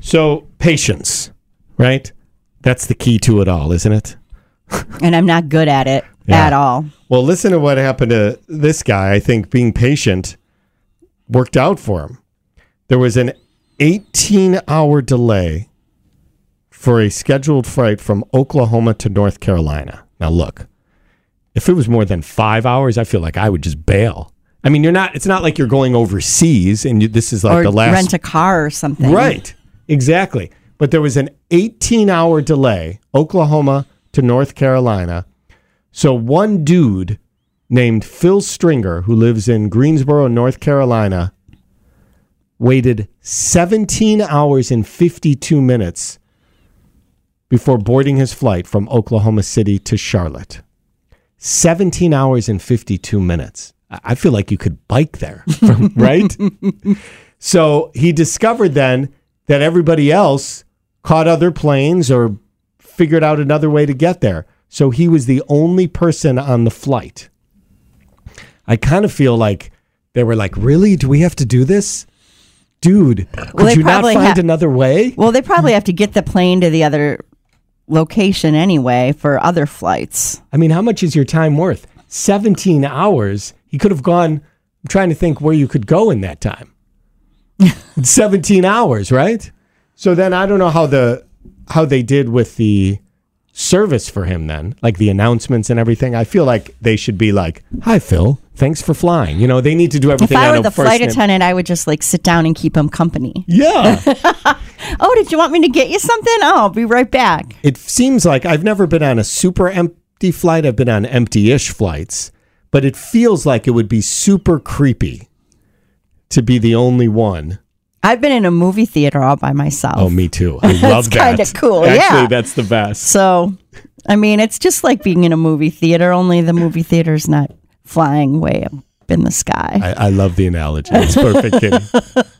So, patience, right? That's the key to it all, isn't it? And I'm not good at it Yeah. at all. Well, listen to what happened to this guy. I think being patient worked out for him. There was an 18 hour delay for a scheduled flight from Oklahoma to North Carolina. Now, look, if it was more than five hours, I feel like I would just bail. I mean, you're not, it's not like you're going overseas and you, this is like or the last. rent a car or something. Right. Exactly. But there was an 18 hour delay, Oklahoma to North Carolina. So one dude named Phil Stringer, who lives in Greensboro, North Carolina, waited 17 hours and 52 minutes before boarding his flight from Oklahoma City to Charlotte. 17 hours and 52 minutes. I feel like you could bike there, right? So he discovered then that everybody else caught other planes or figured out another way to get there. So he was the only person on the flight. I kind of feel like they were like, "Really? Do we have to do this?" Dude, could Well, you not find ha- another way? Well, they probably have to get the plane to the other location anyway for other flights. I mean, how much is your time worth? 17 hours. He could have gone. I'm trying to think where you could go in that time. 17 hours, right? So then I don't know how the how they did with the service for him then, like the announcements and everything. I feel like they should be like, "Hi Phil, thanks for flying." You know, they need to do everything. If I were the flight name- attendant, I would just like sit down and keep him company. Yeah. Oh, did you want me to get you something? Oh, I'll be right back. it seems like I've never been on a super empty flight. I've been on empty-ish flights, but it feels like it would be super creepy to be the only one. I've been in a movie theater all by myself. Oh, me too. I love that. kinda cool, Actually, yeah. that's the best. So, I mean, it's just like being in a movie theater, only the movie theater's not flying way up in the sky. I, I love the analogy. It's perfect.